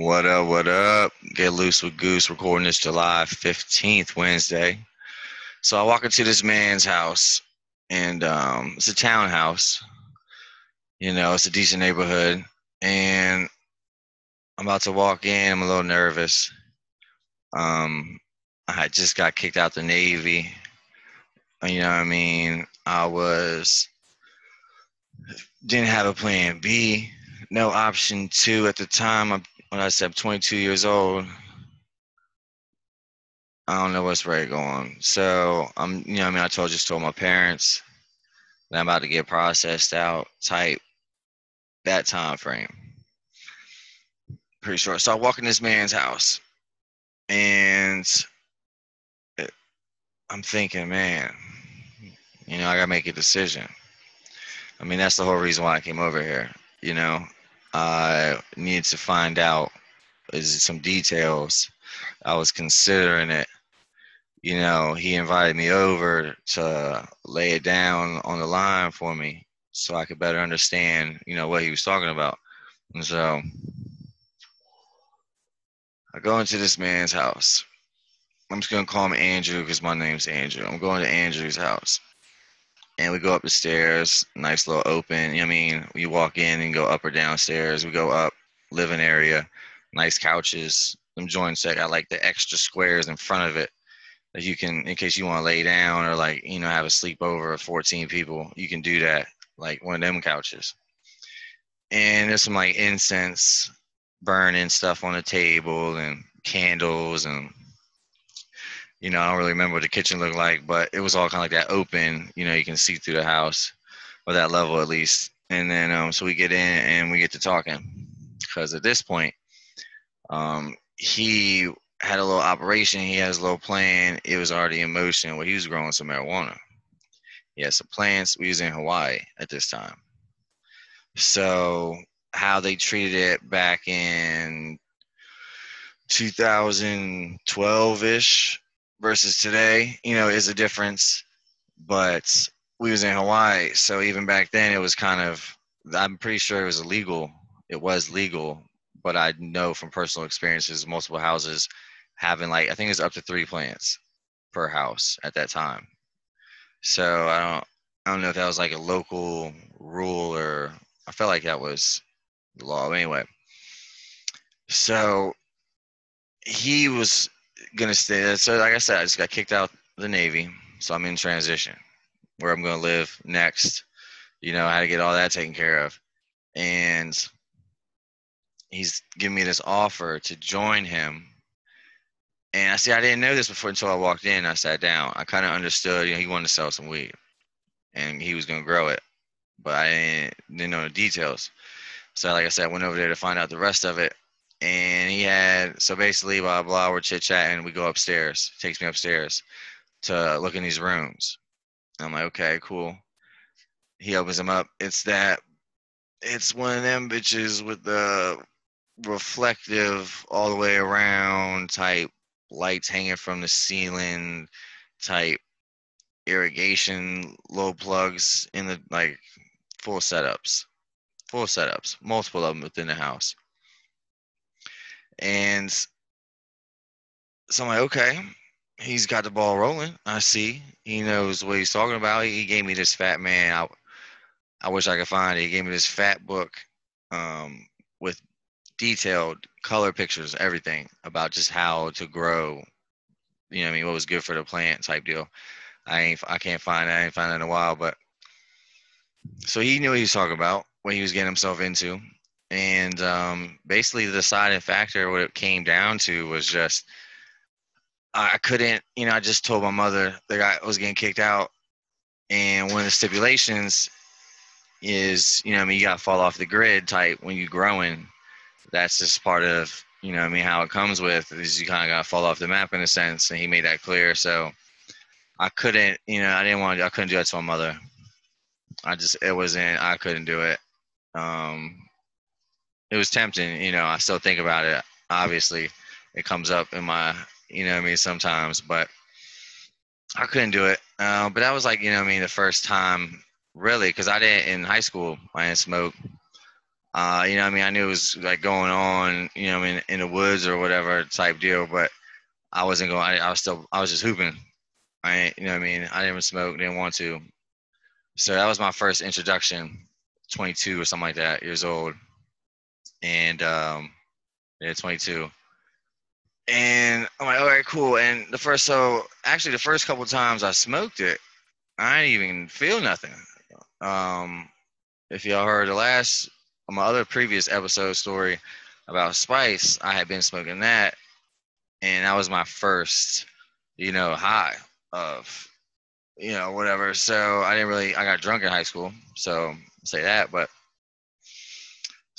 What up, what up? Get loose with Goose recording this July 15th, Wednesday. So I walk into this man's house, and um, it's a townhouse. You know, it's a decent neighborhood. And I'm about to walk in, I'm a little nervous. Um, I just got kicked out the Navy. You know what I mean? I was, didn't have a plan B, no option two at the time. I when I said 22 years old, I don't know what's right going. So I'm, you know, I mean, I told just told my parents that I'm about to get processed out type that time frame. Pretty sure. So I walk in this man's house, and I'm thinking, man, you know, I gotta make a decision. I mean, that's the whole reason why I came over here. You know, I needed to find out is some details. I was considering it. You know, he invited me over to lay it down on the line for me so I could better understand, you know, what he was talking about. And so I go into this man's house. I'm just gonna call him Andrew because my name's Andrew. I'm going to Andrew's house and we go up the stairs, nice little open. You know I mean, you walk in and go up or downstairs. We go up, living area, nice couches. Them joints that got like the extra squares in front of it that you can, in case you want to lay down or like you know have a sleepover of 14 people, you can do that like one of them couches. And there's some like incense burning stuff on the table and candles and you know, I don't really remember what the kitchen looked like, but it was all kind of like that open, you know, you can see through the house or that level at least. And then, um, so we get in and we get to talking because at this point, um, he had a little operation, he has a little plan. It was already in motion where he was growing some marijuana. He had some plants. We was in Hawaii at this time. So how they treated it back in 2012 ish versus today, you know, is a difference. But we was in Hawaii, so even back then it was kind of I'm pretty sure it was illegal. It was legal, but I know from personal experiences multiple houses having like I think it's up to three plants per house at that time. So I don't I don't know if that was like a local rule or I felt like that was the law anyway. So he was gonna stay. So like I said, I just got kicked out the Navy, so I'm in transition where I'm gonna live next. You know, how to get all that taken care of, and he's giving me this offer to join him. And I see, I didn't know this before until I walked in. I sat down. I kind of understood. You know, he wanted to sell some weed, and he was gonna grow it, but I didn't, didn't know the details. So, like I said, I went over there to find out the rest of it and had so basically blah blah we're chit chatting we go upstairs takes me upstairs to look in these rooms. I'm like okay cool. He opens them up. It's that it's one of them bitches with the reflective all the way around type lights hanging from the ceiling type irrigation low plugs in the like full setups full setups multiple of them within the house and so I'm like, okay, he's got the ball rolling. I see. He knows what he's talking about. He gave me this fat man. I, I wish I could find it. He gave me this fat book um, with detailed color pictures, everything about just how to grow. You know, I mean, what was good for the plant type deal. I ain't, I can't find that. I ain't find that in a while, but so he knew what he was talking about, what he was getting himself into and um, basically the deciding factor what it came down to was just i couldn't you know i just told my mother that i was getting kicked out. And one of the stipulations is you know i mean you got to fall off the grid type when you're growing. That's just part of you know i mean how it comes with is you kind of got to fall off the map in a sense and he made that clear. So i couldn't you know i didn't want to i couldn't do that to my mother. I just it wasn't i couldn't do it. Um it was tempting. You know, I still think about it. Obviously, it comes up in my, you know, I mean, sometimes, but I couldn't do it. Uh, but that was like, you know, I mean, the first time really, because I didn't in high school. I didn't smoke. Uh, you know, I mean, I knew it was like going on, you know, in in the woods or whatever type deal, but I wasn't going. I, I was still, I was just hooping. I, you know, I mean, I didn't smoke, didn't want to. So that was my first introduction, 22 or something like that, years old, and um, yeah, 22. And I'm like, all right, cool. And the first, so actually, the first couple times I smoked it, I didn't even feel nothing. Um, if y'all heard the last my other previous episode story about spice, I had been smoking that, and that was my first, you know, high of, you know, whatever. So I didn't really. I got drunk in high school, so say that. But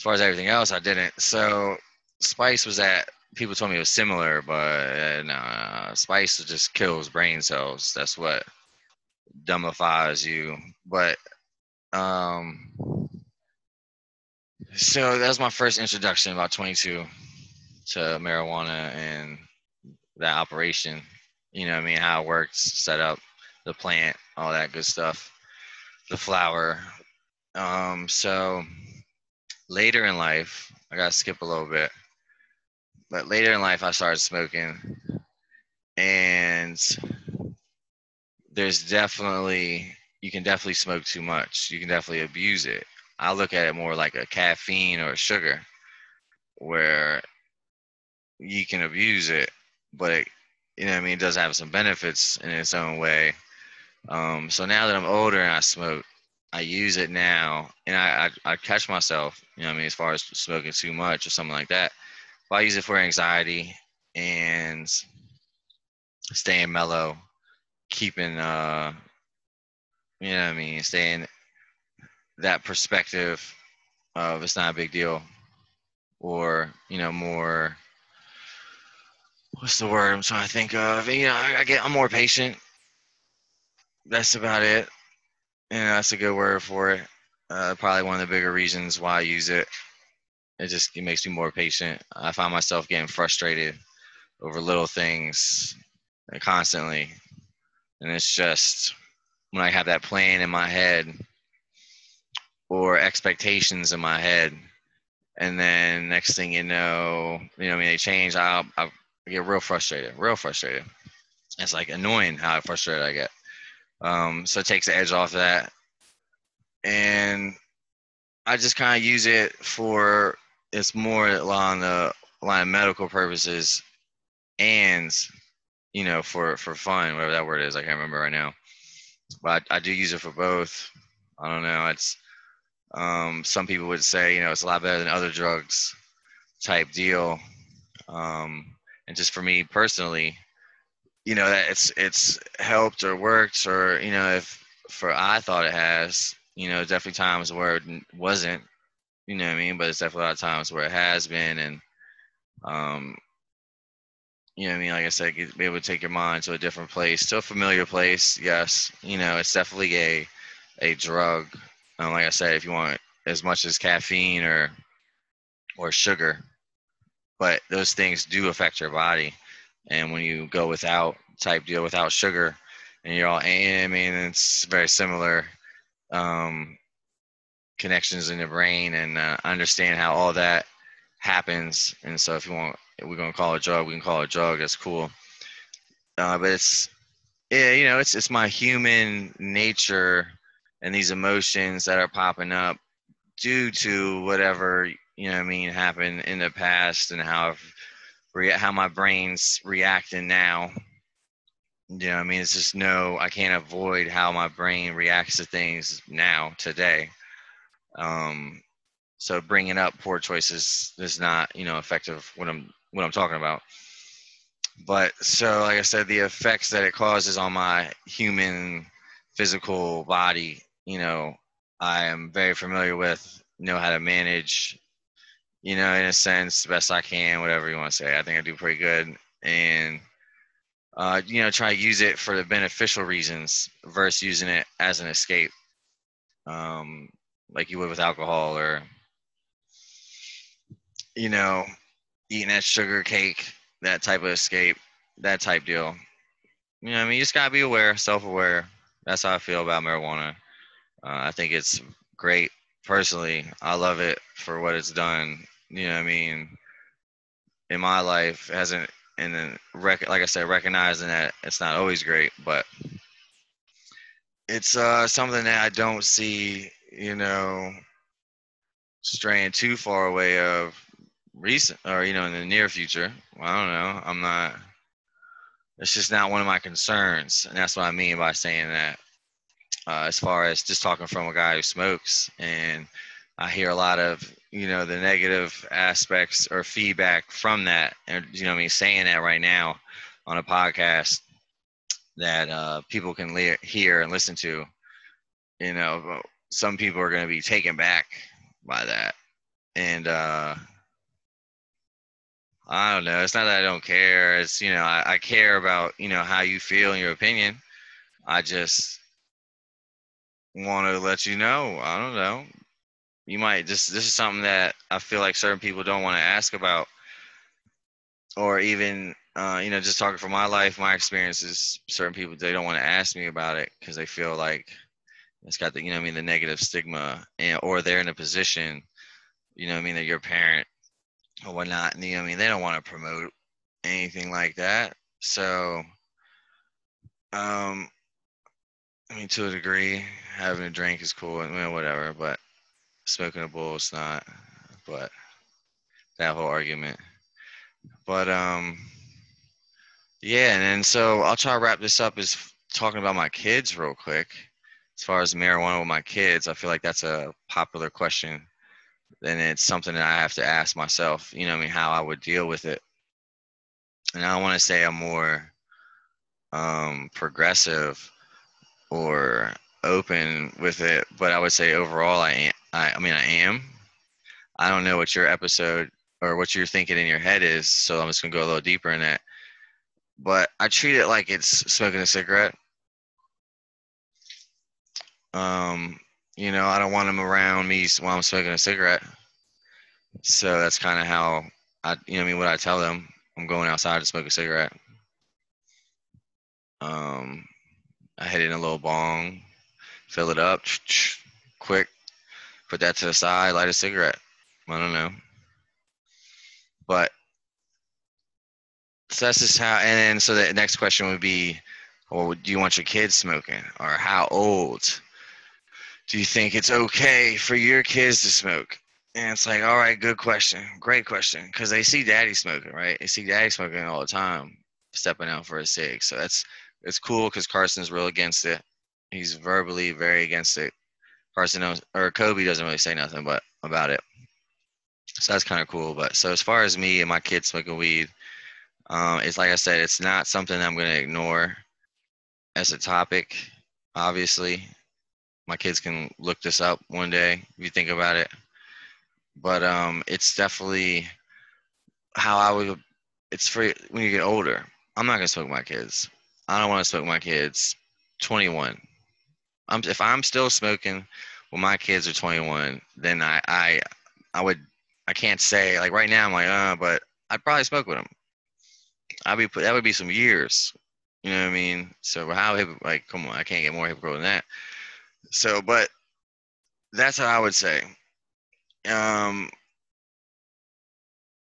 as far as everything else, I didn't. So spice was that. People told me it was similar, but uh, nah, spice just kills brain cells. That's what dumbifies you. But um, so that was my first introduction, about 22, to marijuana and that operation. You know, I mean, how it works, set up, the plant, all that good stuff, the flower. Um, so later in life, I gotta skip a little bit, but later in life, I started smoking, and there's definitely you can definitely smoke too much. You can definitely abuse it. I look at it more like a caffeine or a sugar, where you can abuse it, but it, you know, I mean, it does have some benefits in its own way. Um, so now that I'm older and I smoke, I use it now, and I, I I catch myself, you know, I mean, as far as smoking too much or something like that. But I use it for anxiety and staying mellow, keeping uh, you know, what I mean, staying that perspective of it's not a big deal, or you know, more. What's the word I'm trying to think of? You know, I, I get I'm more patient. That's about it. And that's a good word for it. Uh, probably one of the bigger reasons why I use it. It just it makes me more patient. I find myself getting frustrated over little things constantly, and it's just when I have that plan in my head or expectations in my head, and then next thing you know, you know, I mean, they change. I'll, I'll get real frustrated, real frustrated. It's like annoying how frustrated I get. Um, so it takes the edge off of that, and I just kind of use it for it's more along the line of medical purposes, and you know, for for fun, whatever that word is. I can't remember right now, but I, I do use it for both. I don't know. It's um, some people would say, you know, it's a lot better than other drugs, type deal. Um, and just for me personally, you know, that it's it's helped or worked, or you know, if for I thought it has, you know, definitely times where it wasn't, you know what I mean. But it's definitely a lot of times where it has been, and um, you know what I mean? Like I said, be able to take your mind to a different place, to a familiar place. Yes, you know, it's definitely a a drug. Um, like I said, if you want as much as caffeine or or sugar, but those things do affect your body. And when you go without type deal without sugar, and you're all, I mean, it's very similar um, connections in the brain, and uh, understand how all that happens. And so, if you want, if we're gonna call it a drug, we can call it a drug. That's cool. Uh, but it's, yeah, you know, it's it's my human nature and these emotions that are popping up due to whatever you know. I mean, happened in the past and how I've how my brain's reacting now. You know, I mean, it's just no, I can't avoid how my brain reacts to things now today. Um, so bringing up poor choices is not, you know, effective what I'm what I'm talking about. But so, like I said, the effects that it causes on my human physical body, you know, I am very familiar with, know how to manage, you know, in a sense, best I can, whatever you want to say. I think I do pretty good. And, uh, you know, try to use it for the beneficial reasons versus using it as an escape, um, like you would with alcohol or, you know, eating that sugar cake, that type of escape, that type deal. You know, I mean, you just gotta be aware, self-aware. That's how I feel about marijuana. Uh, I think it's great. personally, I love it for what it's done. You know I mean? In my life, hasn't and then rec- like I said, recognizing that it's not always great, but it's uh, something that I don't see, you know, straying too far away of recent or you know in the near future. Well, I don't know. I'm not. It's just not one of my concerns, and that's what I mean by saying that. Uh, as far as just talking from a guy who smokes, and I hear a lot of you know the negative aspects or feedback from that, and you know I mean saying that right now on a podcast that uh, people can le- hear and listen to. You know, some people are going to be taken back by that, and uh, I don't know. It's not that I don't care. It's you know I, I care about you know how you feel and your opinion. I just want to let you know. I don't know. You might just this is something that I feel like certain people don't want to ask about, or even uh, you know just talking from my life, my experiences. Certain people they don't want to ask me about it because they feel like it's got the you know I mean the negative stigma, and or they're in a position, you know I mean that your parent or whatnot. And, you know, I mean, they don't want to promote anything like that. So, um, I mean, to a degree, having a drink is cool you know, whatever, but smoking a bowl is not. But that whole argument. But um, yeah, and then so I'll try to wrap this up as talking about my kids real quick. As far as marijuana with my kids, I feel like that's a popular question and it's something that I have to ask myself, you know, I mean, how I would deal with it. And I don't want to say I'm more um, progressive or open with it, but I would say overall, I, am, I, I mean, I am. I don't know what your episode or what you're thinking in your head is, so I'm just gonna go a little deeper in that. But I treat it like it's smoking a cigarette. Um, you know, I don't want them around me while I'm smoking a cigarette. So that's kind of how I, you know, I mean, what I tell them, I'm going outside to smoke a cigarette. Um, I hit it in a little bong, fill it up, quick, put that to the side, light a cigarette. I don't know, but so that's just how. And then so the next question would be, well, do you want your kids smoking, or how old? do you think it's okay for your kids to smoke? And it's like, all right, good question, great question, because they see daddy smoking, right? They see daddy smoking all the time, stepping out for a cig. So that's it's cool because Carson's real against it. He's verbally very against it. Carson knows, or Kobe doesn't really say nothing but about it. So that's kind of cool. But so as far as me and my kids smoking weed, um, it's like I said, it's not something I'm going to ignore as a topic. Obviously, my kids can look this up one day if you think about it. But um, it's definitely how I would. It's for when you get older. I'm not gonna smoke my kids. I don't want to smoke my kids. 21. I'm if I'm still smoking when my kids are 21, then I I I would I can't say like right now I'm like uh, but I'd probably smoke with them. I'd be that would be some years. You know what I mean? So how like come on, I can't get more hypocritical than that. So, but that's how I would say. Um,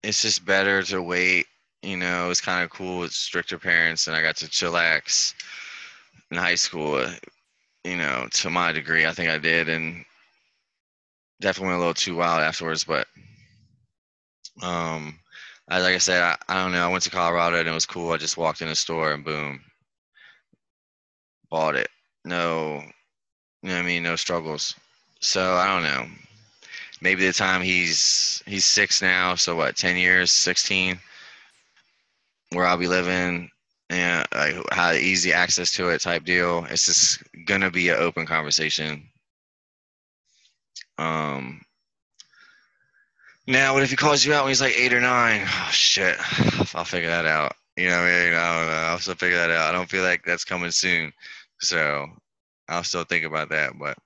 it's just better to wait. You know, it was kind of cool with stricter parents, and I got to chillax in high school. You know, to my degree, I think I did, and definitely went a little too wild afterwards. But um, I, like I said, I, I don't know. I went to Colorado and it was cool. I just walked in a store and boom, bought it. No you know what I mean? No struggles. So I don't know. Maybe the time he's he's six now, so what, ten years, sixteen, where I'll be living, and like how easy access to it type deal. It's just gonna be an open conversation. Um now what if he calls you out when he's like eight or nine? Oh shit. I'll figure that out. You know I mean? I don't know. I'll still figure that out. I don't feel like that's coming soon. So I'll still think about that. But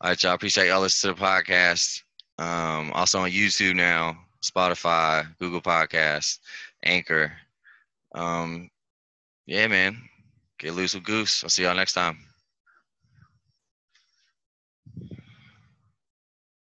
all right, y'all. Appreciate y'all listening to the podcast. Um, also on YouTube now, Spotify, Google Podcasts, Anchor. Um, yeah, man. Get loose with Goose. I'll see y'all next time.